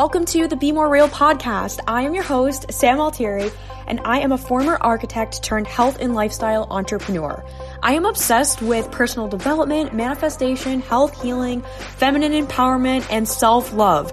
Welcome to the Be More Real podcast. I am your host, Sam Altieri, and I am a former architect turned health and lifestyle entrepreneur. I am obsessed with personal development, manifestation, health healing, feminine empowerment, and self love.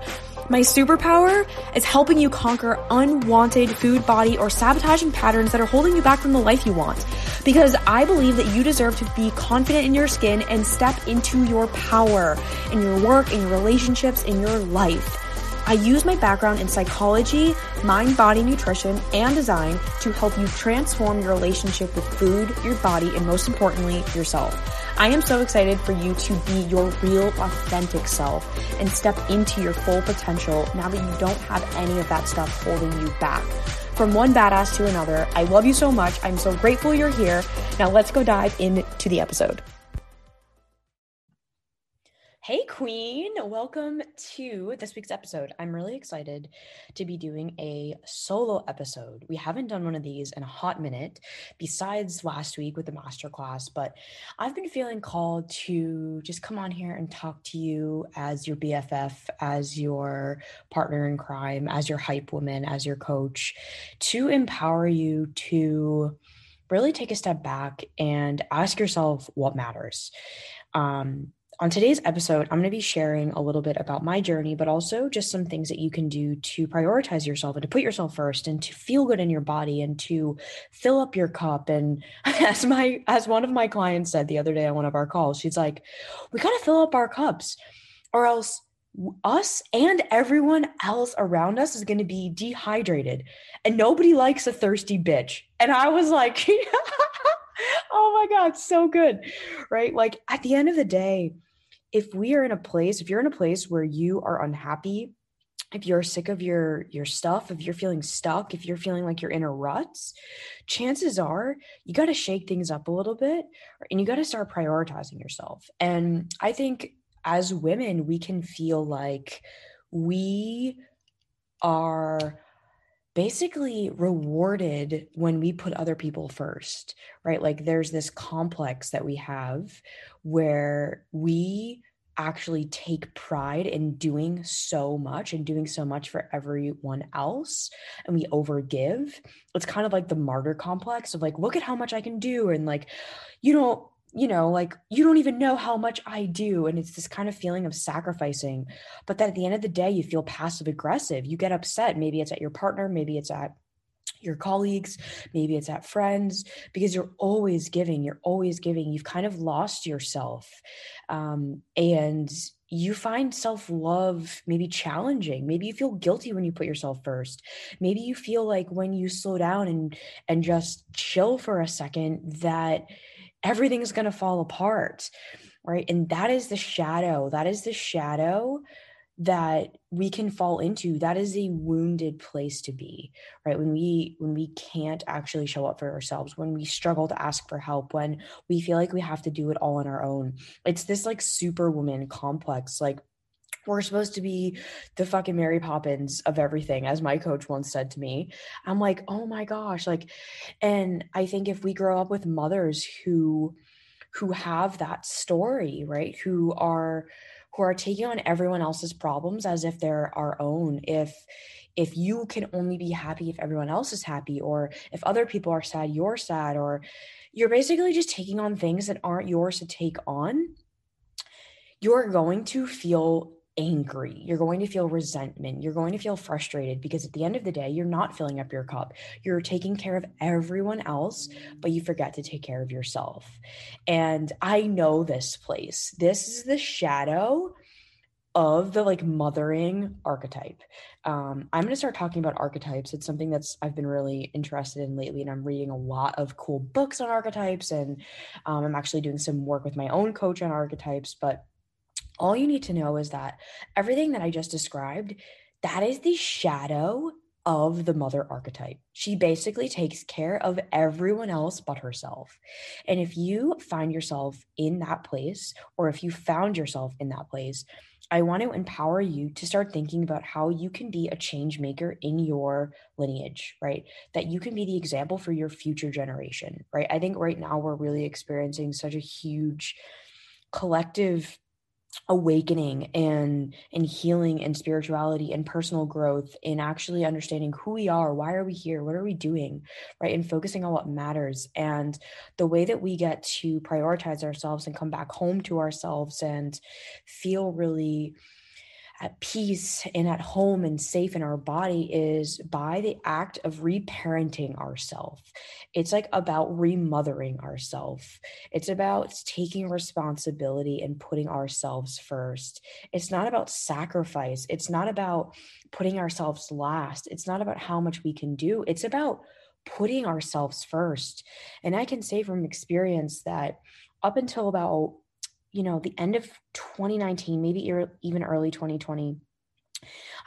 My superpower is helping you conquer unwanted food, body, or sabotaging patterns that are holding you back from the life you want. Because I believe that you deserve to be confident in your skin and step into your power in your work, in your relationships, in your life. I use my background in psychology, mind body nutrition, and design to help you transform your relationship with food, your body, and most importantly, yourself. I am so excited for you to be your real, authentic self and step into your full potential now that you don't have any of that stuff holding you back. From one badass to another, I love you so much. I'm so grateful you're here. Now let's go dive into the episode. Hey, Queen, welcome to this week's episode. I'm really excited to be doing a solo episode. We haven't done one of these in a hot minute, besides last week with the masterclass, but I've been feeling called to just come on here and talk to you as your BFF, as your partner in crime, as your hype woman, as your coach, to empower you to really take a step back and ask yourself what matters. Um, on today's episode, I'm going to be sharing a little bit about my journey, but also just some things that you can do to prioritize yourself and to put yourself first and to feel good in your body and to fill up your cup. And as my as one of my clients said the other day on one of our calls, she's like, "We got to fill up our cups, or else us and everyone else around us is going to be dehydrated, and nobody likes a thirsty bitch." And I was like, "Oh my god, so good!" Right? Like at the end of the day if we are in a place, if you're in a place where you are unhappy, if you're sick of your your stuff, if you're feeling stuck, if you're feeling like you're in a rut, chances are you got to shake things up a little bit and you got to start prioritizing yourself. And I think as women, we can feel like we are basically rewarded when we put other people first, right? Like there's this complex that we have where we actually take pride in doing so much and doing so much for everyone else and we overgive. It's kind of like the martyr complex of like, look at how much I can do. And like, you know, you know, like you don't even know how much I do. And it's this kind of feeling of sacrificing. But then at the end of the day, you feel passive aggressive. You get upset. Maybe it's at your partner, maybe it's at your colleagues, maybe it's at friends, because you're always giving, you're always giving. You've kind of lost yourself. Um, and you find self love maybe challenging. Maybe you feel guilty when you put yourself first. Maybe you feel like when you slow down and and just chill for a second that everything's going to fall apart right? And that is the shadow that is the shadow that we can fall into. That is a wounded place to be right? When we when we can't actually show up for ourselves when we struggle to ask for help when we feel like we have to do it all on our own. It's this like superwoman complex like we're supposed to be the fucking Mary Poppins of everything, as my coach once said to me. I'm like, oh my gosh, like, and I think if we grow up with mothers who who have that story, right, who are who are taking on everyone else's problems as if they're our own, if if you can only be happy if everyone else is happy, or if other people are sad, you're sad, or you're basically just taking on things that aren't yours to take on, you're going to feel angry. You're going to feel resentment. You're going to feel frustrated because at the end of the day, you're not filling up your cup. You're taking care of everyone else, but you forget to take care of yourself. And I know this place. This is the shadow of the like mothering archetype. Um, I'm going to start talking about archetypes. It's something that's I've been really interested in lately, and I'm reading a lot of cool books on archetypes. And um, I'm actually doing some work with my own coach on archetypes. But all you need to know is that everything that I just described, that is the shadow of the mother archetype. She basically takes care of everyone else but herself. And if you find yourself in that place, or if you found yourself in that place, I want to empower you to start thinking about how you can be a change maker in your lineage, right? That you can be the example for your future generation, right? I think right now we're really experiencing such a huge collective awakening and and healing and spirituality and personal growth in actually understanding who we are why are we here what are we doing right and focusing on what matters. And the way that we get to prioritize ourselves and come back home to ourselves and feel really at peace and at home and safe in our body is by the act of reparenting ourselves. It's like about remothering ourselves. It's about taking responsibility and putting ourselves first. It's not about sacrifice. It's not about putting ourselves last. It's not about how much we can do. It's about putting ourselves first. And I can say from experience that up until about you know the end of 2019 maybe even early 2020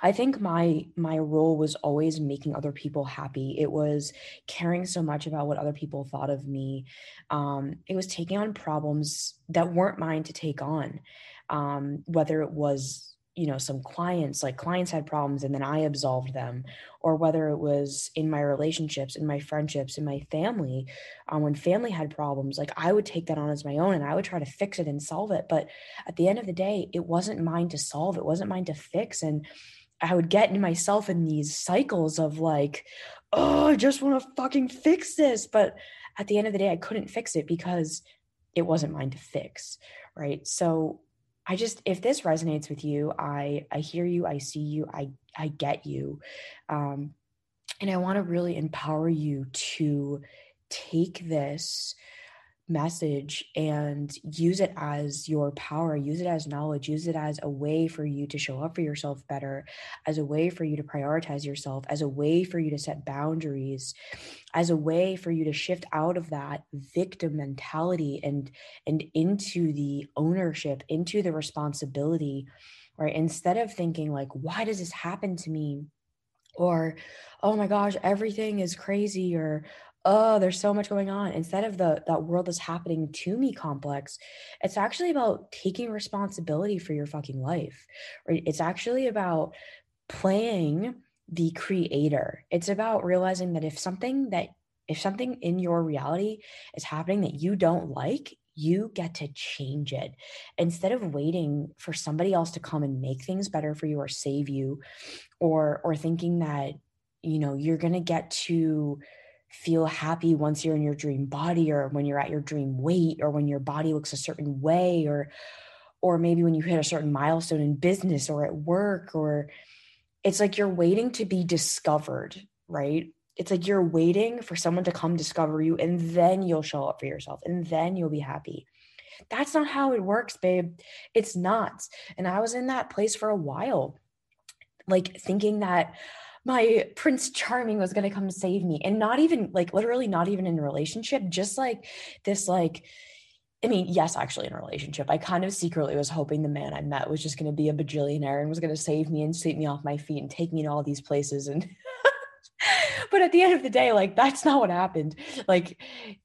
I think my my role was always making other people happy. It was caring so much about what other people thought of me. Um, it was taking on problems that weren't mine to take on, um, whether it was you know some clients like clients had problems and then i absolved them or whether it was in my relationships in my friendships in my family um, when family had problems like i would take that on as my own and i would try to fix it and solve it but at the end of the day it wasn't mine to solve it wasn't mine to fix and i would get in myself in these cycles of like oh i just want to fucking fix this but at the end of the day i couldn't fix it because it wasn't mine to fix right? So I just if this resonates with you, I I hear you, I see you, I I get you. Um and I want to really empower you to take this message and use it as your power, use it as knowledge, use it as a way for you to show up for yourself better, as a way for you to prioritize yourself, as a way for you to set boundaries, as a way for you to shift out of that victim mentality and and into the ownership, into the responsibility, right? Instead of thinking like why does this happen to me? Or, oh my gosh, everything is crazy, or oh there's so much going on. Instead of the that world is happening to me complex it's actually about taking responsibility for your fucking life right? It's actually about playing the creator. It's about realizing that if something that if something in your reality is happening that you don't like you get to change it. Instead of waiting for somebody else to come and make things better for you or save you or or thinking that you know you're going to get to feel happy once you're in your dream body or when you're at your dream weight or when your body looks a certain way or or maybe when you hit a certain milestone in business or at work or it's like you're waiting to be discovered right? It's like you're waiting for someone to come discover you and then you'll show up for yourself and then you'll be happy. That's not how it works babe. It's not. And i was in that place for a while like thinking that my prince charming was going to come save me and not even like literally not even in a relationship just like this like I mean, yes, actually, in a relationship, I kind of secretly was hoping the man I met was just going to be a bajillionaire and was going to save me and sweep me off my feet and take me to all these places and but at the end of the day like that's not what happened. Like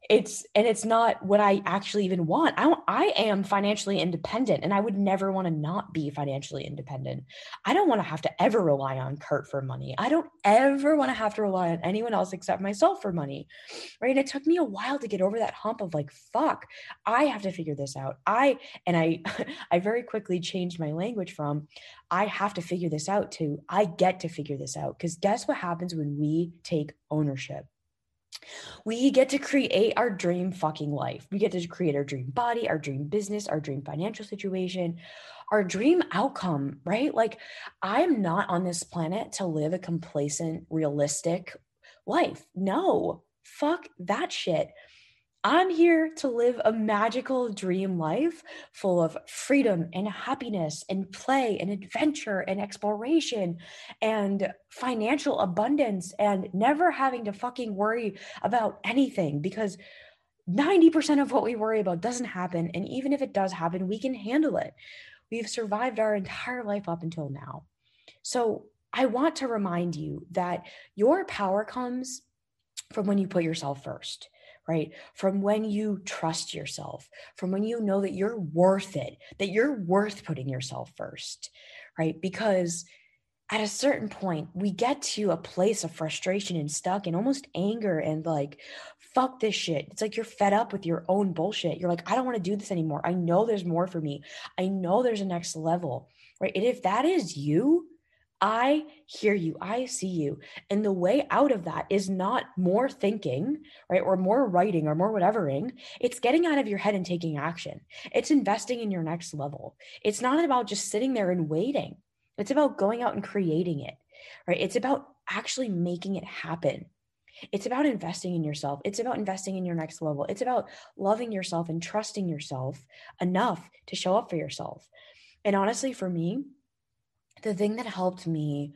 it's and it's not what i actually even want. I i am financially independent and i would never want to not be financially independent. I don't want to have to ever rely on kurt for money. I don't ever want to have to rely on anyone else except myself for money right? And it took me a while to get over that hump of like fuck i have to figure this out. I and i i very quickly changed my language from I have to figure this out to I get to figure this out. Because guess what happens when we take ownership? We get to create our dream fucking life. We get to create our dream body, our dream business, our dream financial situation, our dream outcome, right? Like, I'm not on this planet to live a complacent, realistic life. No, fuck that shit. I'm here to live a magical dream life full of freedom and happiness and play and adventure and exploration and financial abundance and never having to fucking worry about anything because 90% of what we worry about doesn't happen. And even if it does happen, we can handle it. We've survived our entire life up until now. So I want to remind you that your power comes from when you put yourself first right? From when you trust yourself, from when you know that you're worth it, that you're worth putting yourself first, right? Because at a certain point, we get to a place of frustration and stuck and almost anger and like, fuck this shit. It's like you're fed up with your own bullshit. You're like, I don't want to do this anymore. I know there's more for me. I know there's a next level, right? And if that is you, I hear you, I see you. And the way out of that is not more thinking, right? Or more writing or more whatevering. It's getting out of your head and taking action. It's investing in your next level. It's not about just sitting there and waiting. It's about going out and creating it, right? It's about actually making it happen. It's about investing in yourself. It's about investing in your next level. It's about loving yourself and trusting yourself enough to show up for yourself. And honestly, for me, the thing that helped me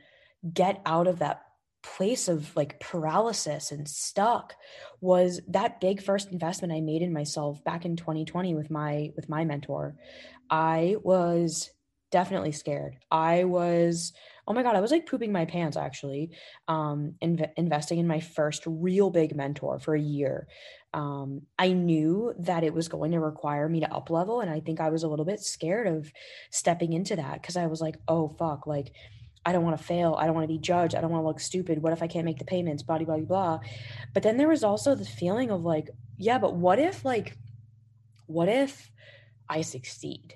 get out of that place of like paralysis and stuck was that big first investment I made in myself back in 2020 with my with my mentor. I was definitely scared. I was oh my god, I was like pooping my pants actually. Um inv- investing in my first real big mentor for a year. Um I knew that it was going to require me to up level and I think I was a little bit scared of stepping into that cuz I was like, "Oh fuck, like I don't want to fail. I don't want to be judged. I don't want to look stupid. What if I can't make the payments? Blah, blah, blah. But then there was also the feeling of like, yeah, but what if, like, what if I succeed?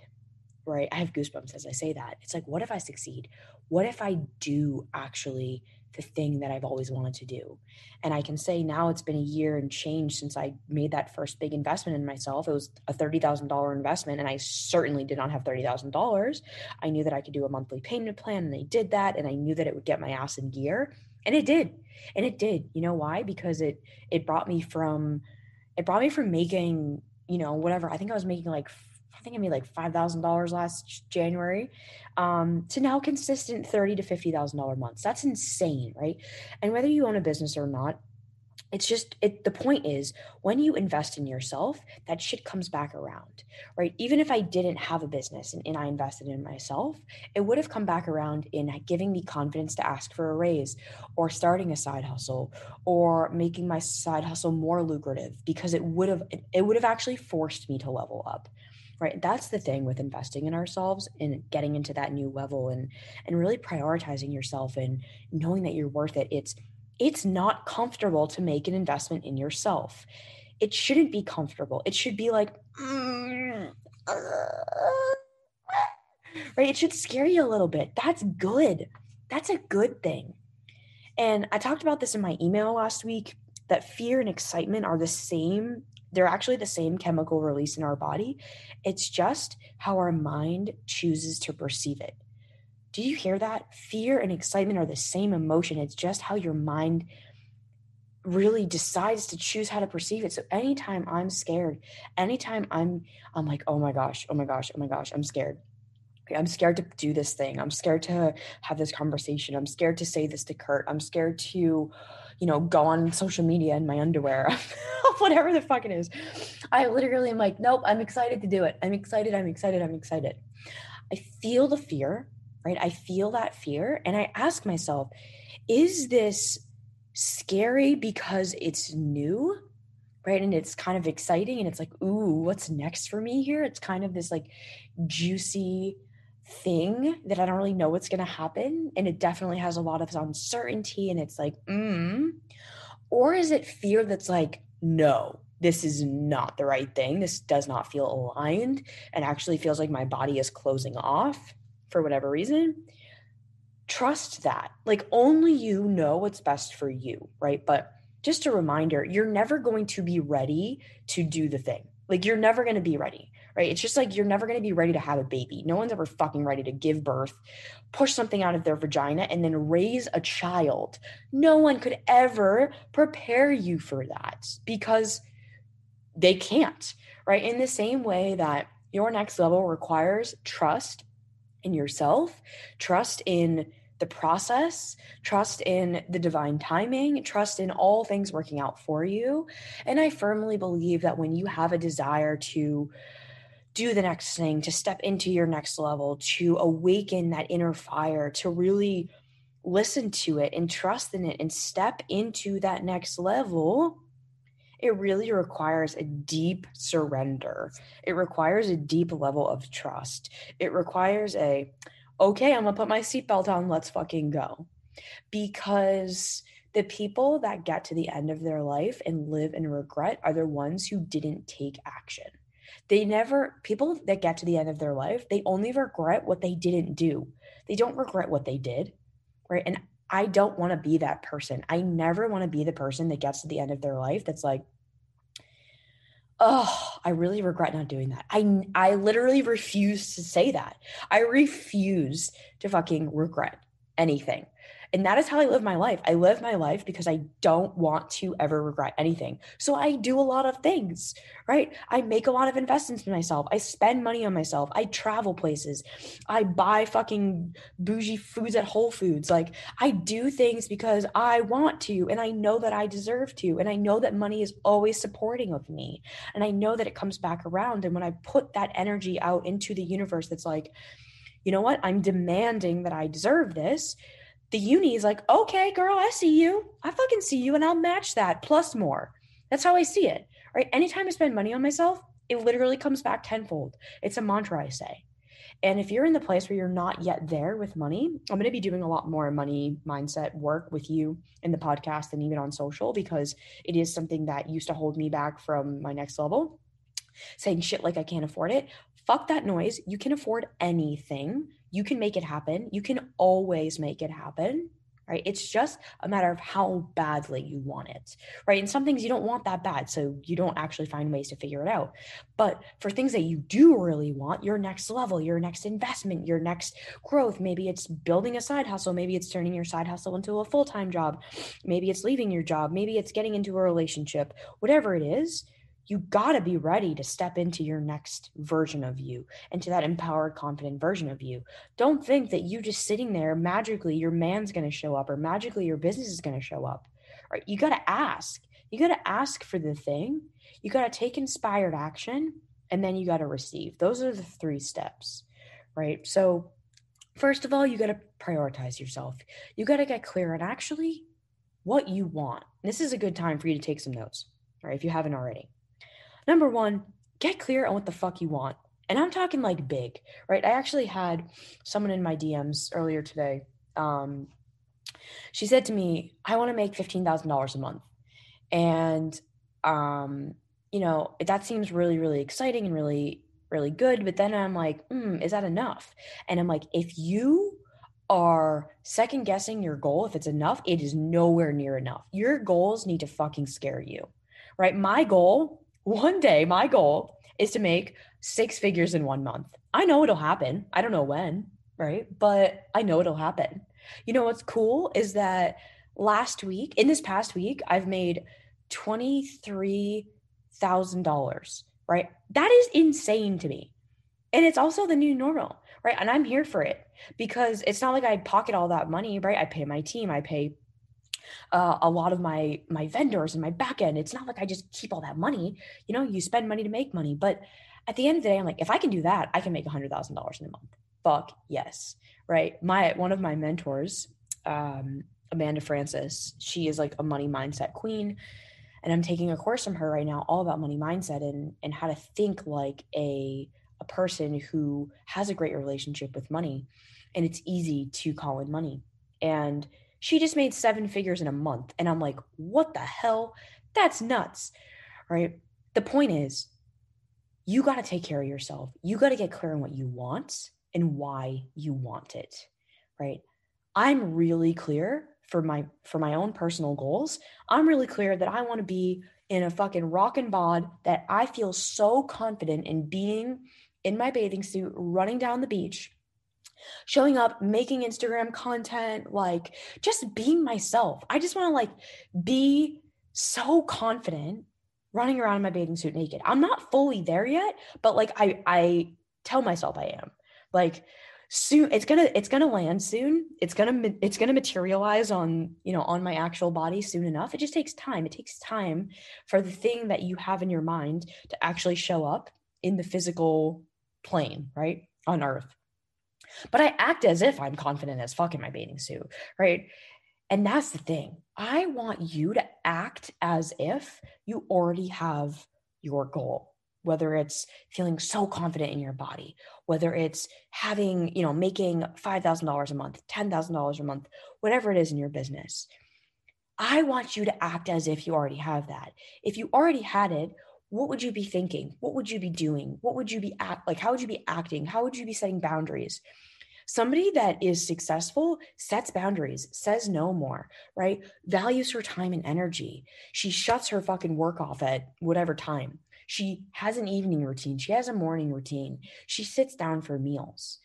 Right? I have goosebumps as I say that. It's like, what if I succeed? What if I do actually the thing that I've always wanted to do? And I can say now it's been a year and change since I made that first big investment in myself. It was a $30,000 investment, and I certainly did not have $30,000. I knew that I could do a monthly payment plan, and I did that, and I knew that it would get my ass in gear. And it did. And it did. You know why? Because it it brought me from it brought me from making, you know, whatever. I think I was making like I think I made like five thousand dollars last January, um, to now consistent thirty to fifty thousand dollar months. That's insane, right? And whether you own a business or not, it's just it the point is when you invest in yourself that shit comes back around right even if i didn't have a business and, and, i invested in myself it would have come back around in giving me confidence to ask for a raise or starting a side hustle or making my side hustle more lucrative because it would have it would have actually forced me to level up right that's the thing with investing in ourselves and getting into that new level and and really prioritizing yourself and knowing that you're worth it. It's it's not comfortable to make an investment in yourself. It shouldn't be comfortable. It should be like right? It should scare you a little bit. That's good. That's a good thing. And i talked about this in my email last week that fear and excitement are the same they're actually the same chemical release in our body. It's just how our mind chooses to perceive it. Do you hear that? Fear and excitement are the same emotion. It's just how your mind really decides to choose how to perceive it. So anytime I'm scared, anytime I'm I'm like, "Oh my gosh, oh my gosh, oh my gosh, I'm scared." I'm scared to do this thing. I'm scared to have this conversation. I'm scared to say this to Kurt. I'm scared to you know, go on social media in my underwear, whatever the fuck it is. I literally am like, nope, I'm excited to do it. I'm excited. I'm excited. I'm excited. I feel the fear, right? I feel that fear. And I ask myself, is this scary because it's new? Right. And it's kind of exciting. And it's like, ooh, what's next for me here? It's kind of this like juicy, thing that I don't really know what's going to happen. And it definitely has a lot of uncertainty. And it's like, mm. Or is it fear that's like, no, this is not the right thing. This does not feel aligned and actually feels like my body is closing off for whatever reason. Trust that. Like, only you know what's best for you, right? But just a reminder you're never going to be ready to do the thing. Like, you're never going to be ready right? It's just like you're never going to be ready to have a baby. No one's ever fucking ready to give birth, push something out of their vagina, and then raise a child. No one could ever prepare you for that because they can't, right? In the same way that your next level requires trust in yourself, trust in the process, trust in the divine timing, trust in all things working out for you. And I firmly believe that when you have a desire to do the next thing, to step into your next level, to awaken that inner fire, to really listen to it and trust in it and step into that next level, it really requires a deep surrender. It requires a deep level of trust. It requires a, okay, I'm gonna put my seatbelt on, let's fucking go. Because The people that get to the end of their life and live in regret are the ones who didn't take action. They never, people that get to the end of their life, they only regret what they didn't do. They don't regret what they did. Right. And I don't want to be that person. I never want to be the person that gets to the end of their life that's like, oh, I really regret not doing that. I I literally refuse to say that. I refuse to fucking regret anything. And that is how I live my life. I live my life because I don't want to ever regret anything. So I do a lot of things, right? I make a lot of investments in myself. I spend money on myself. I travel places. I buy fucking bougie foods at Whole Foods. Like I do things because I want to and I know that I deserve to. And I know that money is always supporting of me. And I know that it comes back around. And when I put that energy out into the universe that's like, you know what? I'm demanding that I deserve this the uni is like, okay, girl, I see you. I fucking see you, and I'll match that plus more. That's how I see it. Right. Anytime I spend money on myself, it literally comes back tenfold. It's a mantra I say. And if you're in the place where you're not yet there with money, I'm going to be doing a lot more money mindset work with you in the podcast and even on social because it is something that used to hold me back from my next level. Saying shit like I can't afford it. Fuck that noise. You can afford anything you can make it happen. You can always make it happen, right? It's just a matter of how badly you want it, right? And some things you don't want that bad, so you don't actually find ways to figure it out. But for things that you do really want, your next level, your next investment, your next growth, maybe it's building a side hustle, maybe it's turning your side hustle into a full time job, maybe it's leaving your job, maybe it's getting into a relationship, whatever it is you got to be ready to step into your next version of you, into that empowered, confident version of you. Don't think that you just sitting there magically your man's going to show up or magically your business is going to show up. Right? You got to ask. You got to ask for the thing. You got to take inspired action and then you got to receive. Those are the three steps, right? So, first of all, you got to prioritize yourself. You got to get clear on actually what you want. This is a good time for you to take some notes, right? If you haven't already. Number one, get clear on what the fuck you want. And I'm talking like big, right? I actually had someone in my DMs earlier today. Um, she said to me, I want to make $15,000 a month. And, um, you know, that seems really, really exciting and really, really good. But then I'm like, mm, is that enough? And I'm like, if you are second guessing your goal, if it's enough, it is nowhere near enough. Your goals need to fucking scare you, right? My goal one day my goal is to make six figures in one month. I know it'll happen. I don't know when, right? But I know it'll happen. You know what's cool is that last week, in this past week, I've made $23,000, right? That is insane to me. And it's also the new normal, right? And I'm here for it because it's not like I pocket all that money, right? I pay my team, I pay uh, a lot of my my vendors and my back end. It's not like I just keep all that money. You know, you spend money to make money. But at the end of the day, I'm like, if I can do that, I can make hundred thousand dollars in a month. Fuck yes, right? My one of my mentors, um, Amanda Frances, she is like a money mindset queen. And I'm taking a course from her right now all about money mindset and and how to think like a a person who has a great relationship with money and it's easy to call in money. And she just made seven figures in a month. And I'm like, what the hell? That's nuts. Right. The point is, you got to take care of yourself. You got to get clear on what you want and why you want it. Right. I'm really clear for my for my own personal goals. I'm really clear that I want to be in a fucking rock and bod that I feel so confident in being in my bathing suit running down the beach showing up, making Instagram content, like just being myself. I just want to like be so confident running around in my bathing suit naked. I'm not fully there yet, but like I I tell myself I am. Like soon it's going to it's going to land soon. It's going to it's going to materialize on, you know, on my actual body soon enough. It just takes time. It takes time for the thing that you have in your mind to actually show up in the physical plane, right? On earth. But I act as if I'm confident as fuck in my bathing suit, right? And that's the thing. I want you to act as if you already have your goal, whether it's feeling so confident in your body, whether it's having, you know, making $5,000 a month, $10,000 a month, whatever it is in your business. I want you to act as if you already have that. If you already had it, what would you be thinking? What would you be doing? What would you be like? How would you be acting? How would you be setting boundaries? Somebody that is successful sets boundaries, says no more, right? Values her time and energy. She shuts her fucking work off at whatever time. She has an evening routine. She has a morning routine. She sits down for meals.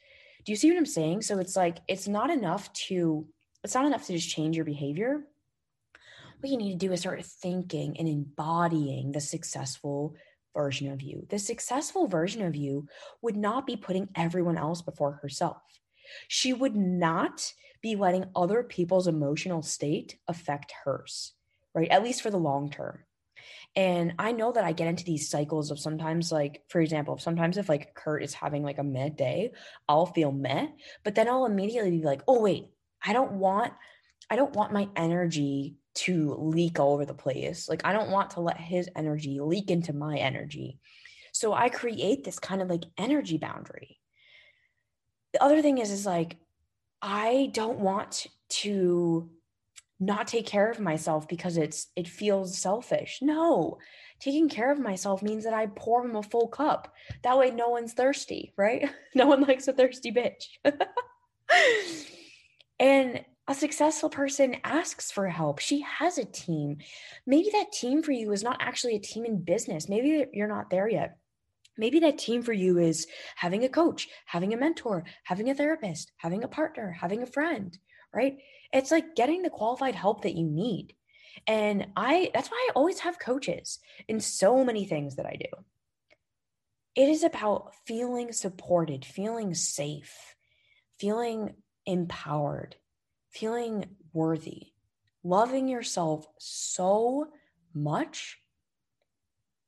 Do you see what I'm saying? So it's like, it's not enough to, it's not enough to just change your behavior. What you need to do is start thinking and embodying the successful version of you. The successful version of you would not be putting everyone else before herself. She would not be letting other people's emotional state affect hers, right? At least for the long term. And I know that I get into these cycles of sometimes, like, for example, sometimes if like Kurt is having like a meh day, I'll feel meh, but then I'll immediately be like, oh, wait, I don't want, I don't want my energy to leak all over the place. Like, I don't want to let his energy leak into my energy. So I create this kind of like energy boundary. The other thing is is like i don't want to not take care of myself because it's it feels selfish. No taking care of myself means that i pour him a full cup. That way no one's thirsty right? No one likes a thirsty bitch. And a successful person asks for help she has a team maybe that team for you is not actually a team in business maybe you're not there yet Maybe that team for you is having a coach, having a mentor, having a therapist, having a partner, having a friend, right? It's like getting the qualified help that you need. And I that's why I always have coaches in so many things that I do. It is about feeling supported, feeling safe, feeling empowered, feeling worthy, loving yourself so much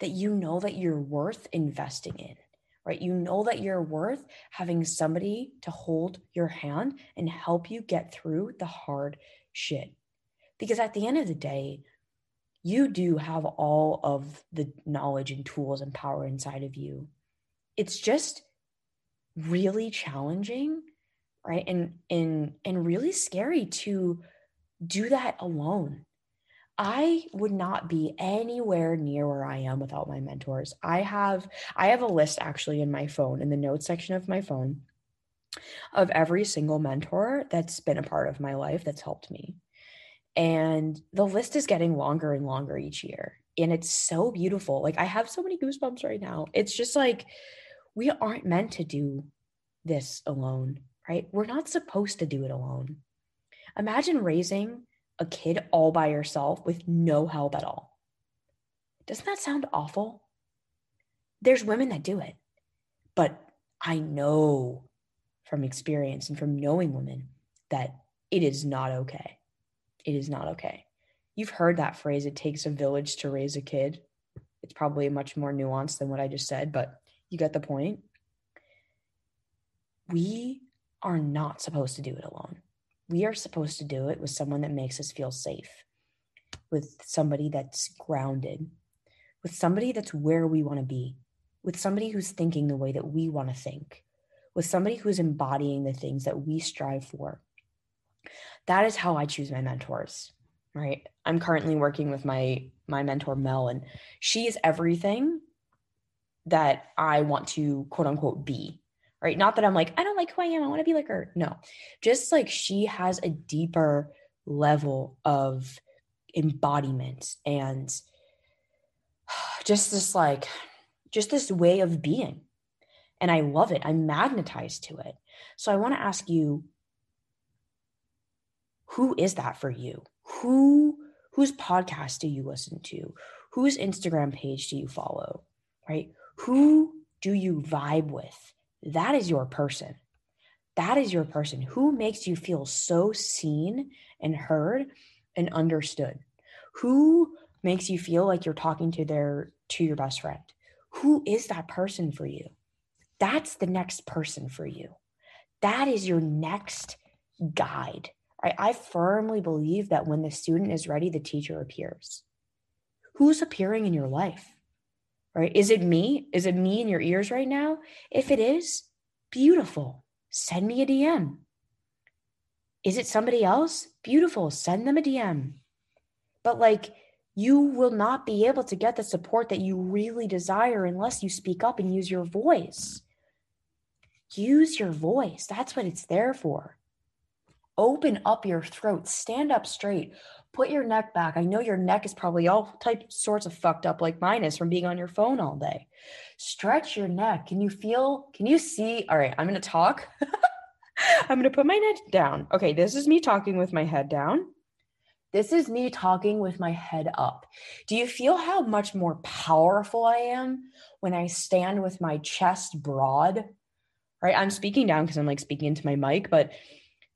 that you know that you're worth investing in, right? You know that you're worth having somebody to hold your hand and help you get through the hard shit. Because at the end of the day, you do have all of the knowledge and tools and power inside of you. It's just really challenging, right? And and and really scary to do that alone I would not be anywhere near where I am without my mentors. I have I have a list actually in my phone in the notes section of my phone of every single mentor that's been a part of my life that's helped me. And the list is getting longer and longer each year. And it's so beautiful. Like I have so many goosebumps right now. It's just like we aren't meant to do this alone, right? We're not supposed to do it alone. Imagine raising a kid all by yourself with no help at all. Doesn't that sound awful? There's women that do it, but I know from experience and from knowing women that it is not okay. It is not okay. You've heard that phrase, it takes a village to raise a kid. It's probably much more nuanced than what I just said, but you get the point. We are not supposed to do it alone we are supposed to do it with someone that makes us feel safe, with somebody that's grounded, with somebody that's where we want to be, with somebody who's thinking the way that we want to think, with somebody who's embodying the things that we strive for. That is how I choose my mentors, right? I'm currently working with my my mentor Mel and she is everything that I want to quote unquote be right? Not that I'm like, I don't like who I am. I want to be like her. No, just like she has a deeper level of embodiment and just this like, just this way of being. And I love it. I'm magnetized to it. So I want to ask you, who is that for you? Who whose podcast do you listen to? Whose Instagram page do you follow? Right? Who do you vibe with? That is your person. That is your person. Who makes you feel so seen and heard and understood? Who makes you feel like you're talking to their to your best friend? Who is that person for you? That's the next person for you. That is your next guide. I firmly believe that when the student is ready, the teacher appears. Who's appearing in your life? Right? Is it me? Is it me in your ears right now? If it is, beautiful. Send me a DM. Is it somebody else? Beautiful. Send them a DM. but like you will not be able to get the support that you really desire unless you speak up and use your voice. Use your voice. That's what it's there for. Open up your throat, stand up straight, put your neck back. I know your neck is probably all type sorts of fucked up like mine is from being on your phone all day. Stretch your neck. Can you feel, can you see? All right, I'm going to talk. I'm going to put my neck down. Okay, this is me talking with my head down. This is me talking with my head up. Do you feel how much more powerful I am when I stand with my chest broad? Right? I'm speaking down because I'm like speaking into my mic, but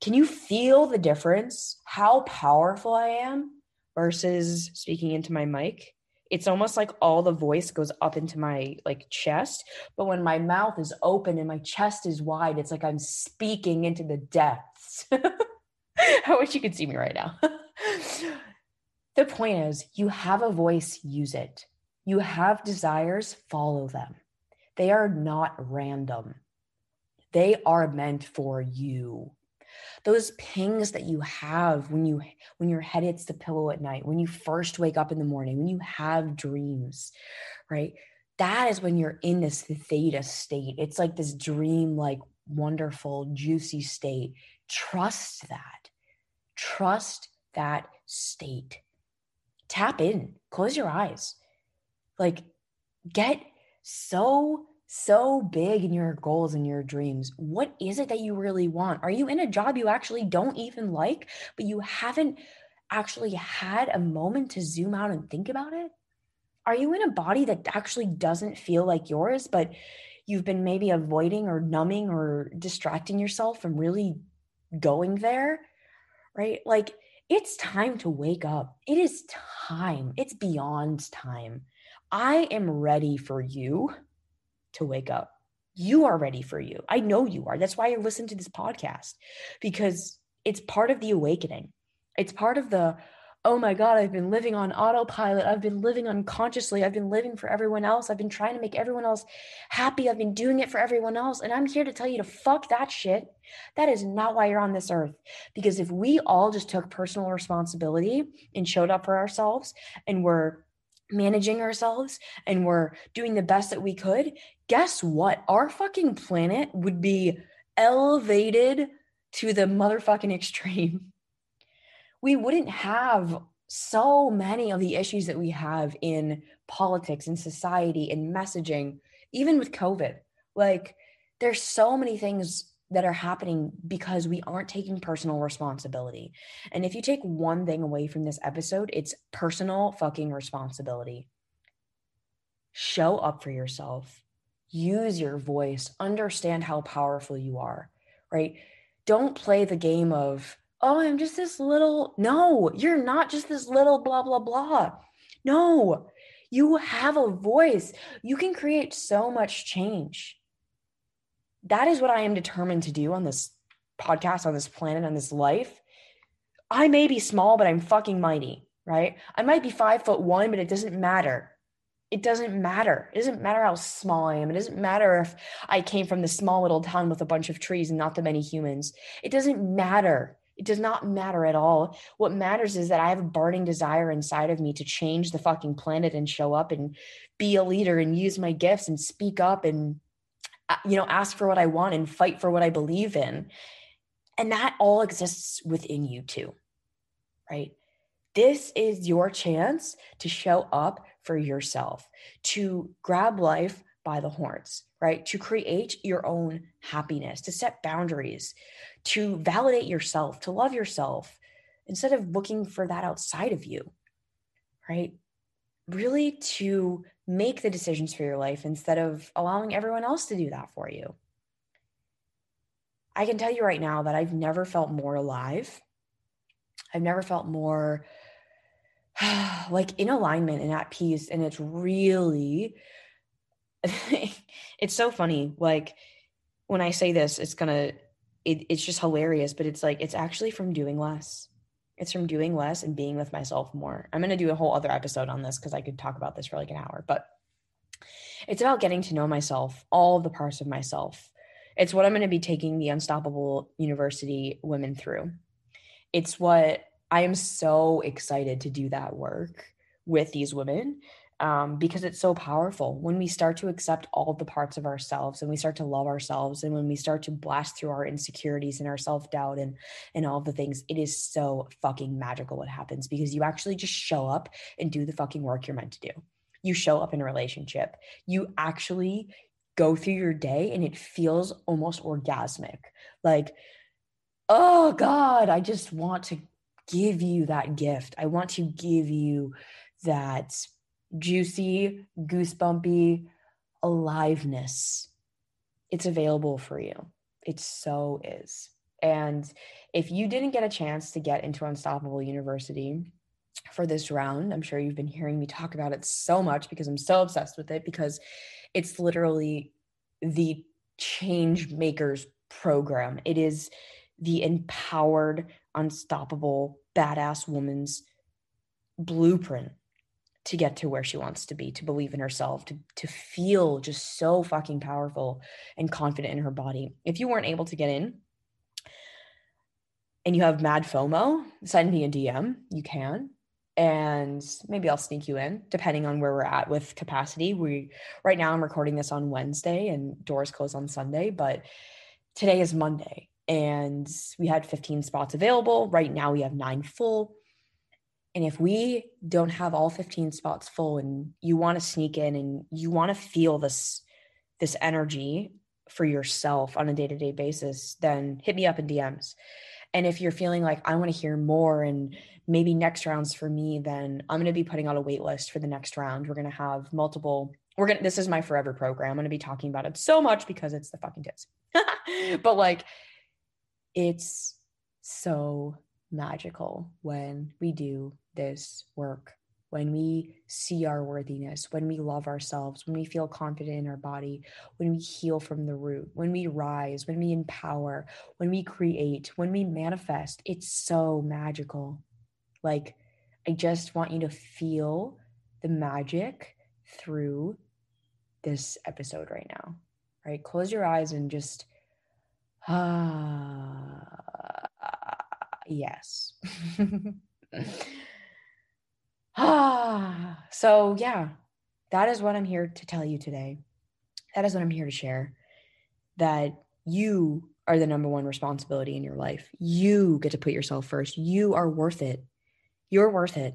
can you feel the difference? How powerful I am versus speaking into my mic? It's almost like all the voice goes up into my like chest, but when my mouth is open and my chest is wide, it's like I'm speaking into the depths. I wish you could see me right now. the point is, you have a voice, use it. You have desires, follow them. They are not random, they are meant for you. Those pings that you have when you when your head hits the pillow at night, when you first wake up in the morning, when you have dreams, right? That is when you're in this theta state. It's like this dream like wonderful juicy state. Trust that. Trust that state. Tap in, close your eyes. Like, get so, so big in your goals and your dreams. What is it that you really want? Are you in a job you actually don't even like, but you haven't actually had a moment to zoom out and think about it? Are you in a body that actually doesn't feel like yours, but you've been maybe avoiding or numbing or distracting yourself from really going there? Right? Like, it's time to wake up. It is time. It's beyond time. I am ready for you to wake up. You are ready for you. I know you are. That's why you listen to this podcast because it's part of the awakening. It's part of the oh my God, I've been living on autopilot. I've been living unconsciously. I've been living for everyone else. I've been trying to make everyone else happy. I've been doing it for everyone else. And I'm here to tell you to fuck that shit. That is not why you're on this earth. Because if we all just took personal responsibility and showed up for ourselves and were managing ourselves and we're doing the best that we could, guess what? Our fucking planet would be elevated to the motherfucking extreme we wouldn't have so many of the issues that we have in politics and society and messaging, even with COVID. Like, there's so many things that are happening because we aren't taking personal responsibility. And if you take one thing away from this episode, it's personal fucking responsibility. Show up for yourself, use your voice, understand how powerful you are, right? Don't play the game of, oh, I'm just this little. No, you're not just this little blah, blah, blah. No, you have a voice. You can create so much change. That is what I am determined to do on this podcast, on this planet, on this life. I may be small, but I'm fucking mighty, right? I might be five foot one, but it doesn't matter. It doesn't matter. It doesn't matter how small I am. It doesn't matter if I came from this small little town with a bunch of trees and not that many humans. It doesn't matter. It does not matter at all. What matters is that I have a burning desire inside of me to change the fucking planet and show up and be a leader and use my gifts and speak up and Uh, you know ask for what I want and fight for what I believe in. And that all exists within you too. Right? This is your chance to show up for yourself, to grab life by the horns, right? To create your own happiness, to set boundaries, to validate yourself, to love yourself instead of looking for that outside of you, right? Really to make the decisions for your life instead of allowing everyone else to do that for you. I can tell you right now that I've never felt more alive. I've never felt more like in alignment and at peace. And it's really, it's so funny. Like when I say this, it's to it, it's just hilarious, but it's like it's actually from doing less. It's from doing less and being with myself more. I'm going to do a whole other episode on this because I could talk about this for like an hour, but it's about getting to know myself, all the parts of myself. It's what I'm going to be taking the Unstoppable University women through. It's what I am so excited to do that work with these women um, because it's so powerful. When we start to accept all the parts of ourselves and we start to love ourselves and when we start to blast through our insecurities and our self-doubt and and all the things it is so fucking magical what happens because you actually just show up and do the fucking work you're meant to do. You show up in a relationship. You actually go through your day and it feels almost orgasmic. Like oh god i just want to give you that gift. I want to give you that juicy, goosebumpy aliveness. It's available for you. It so is. And if you didn't get a chance to get into Unstoppable University for this round, I'm sure you've been hearing me talk about it so much because I'm so obsessed with it because it's literally the change makers program. It is the empowered, unstoppable, badass woman's blueprint to get to where she wants to be, to believe in herself, to to feel just so fucking powerful and confident in her body. If you weren't able to get in and you have mad FOMO, send me a DM. You can. And maybe I'll sneak you in depending on where we're at with capacity. We right now I'm recording this on Wednesday and doors close on Sunday, but today is Monday and we had 15 spots available. Right now we have 9 full and if we don't have all 15 spots full and you want to sneak in and you want to feel this this energy for yourself on a day-to-day basis, then hit me up in DMs. And if you're feeling like I want to hear more and maybe next rounds for me, then I'm going to be putting out a wait list for the next round. We're going to have multiple we're going to this is my forever program. I'm going to be talking about it so much because it's the fucking tits. but like it's so magical when we do this work, when we see our worthiness, when we love ourselves, when we feel confident in our body, when we heal from the root, when we rise, when we empower, when we create, when we manifest. It's so magical. Like, I just want you to feel the magic through this episode right now. Right? Close your eyes and just ah yes. Ah, so yeah, that is what I'm here to tell you today. That is what I'm here to share. That you are the number one responsibility in your life. You get to put yourself first. You are worth it. You're worth it.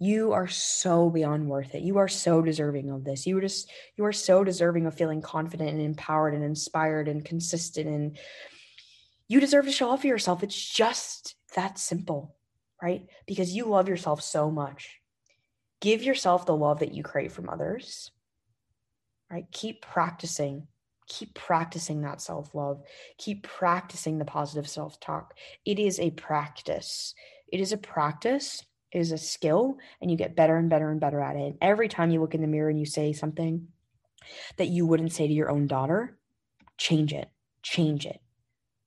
You are so beyond worth it. You are so deserving of this. You are just you are so deserving of feeling confident and empowered and inspired and consistent and you deserve to show off for yourself. It's just that simple right? Because you love yourself so much. Give yourself the love that you crave from others, right? Keep practicing. Keep practicing that self love. Keep practicing the positive self talk. It is a practice. It is a practice. It is a skill, and you get better and better and better at it. And every time you look in the mirror and you say something that you wouldn't say to your own daughter, change it. Change it.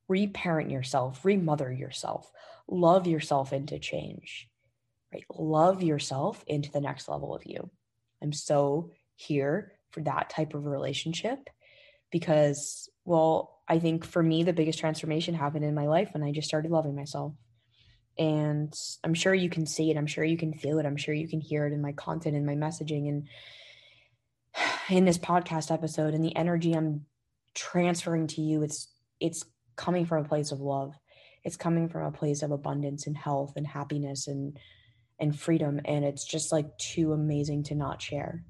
Reparent yourself, remother yourself love yourself into change, right? Love yourself into the next level of you. I'm so here for that type of relationship because, well, I think for me, the biggest transformation happened in my life when I just started loving myself. And I'm sure you can see it. I'm sure you can feel it. I'm sure you can hear it in my content and my messaging and in this podcast episode and the energy I'm transferring to you. It's, it's coming from a place of love. It's coming from a place of abundance and health and happiness and and freedom. And it's just like too amazing to not share.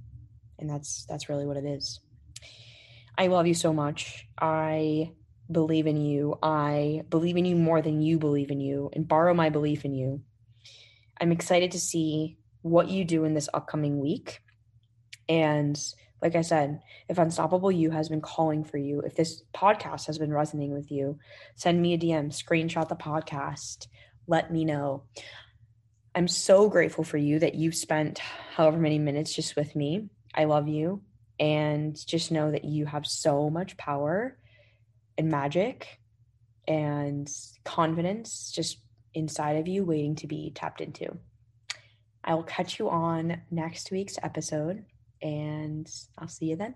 And that's that's really what it is. I love you so much. I believe in you. I believe in you more than you believe in you and borrow my belief in you. I'm excited to see what you do in this upcoming week. And like I said, if Unstoppable You has been calling for you, if this podcast has been resonating with you, send me a DM, screenshot the podcast, let me know. I'm so grateful for you that you've spent however many minutes just with me. I love you. And just know that you have so much power and magic and confidence just inside of you waiting to be tapped into. I will catch you on next week's episode and I'll see you then.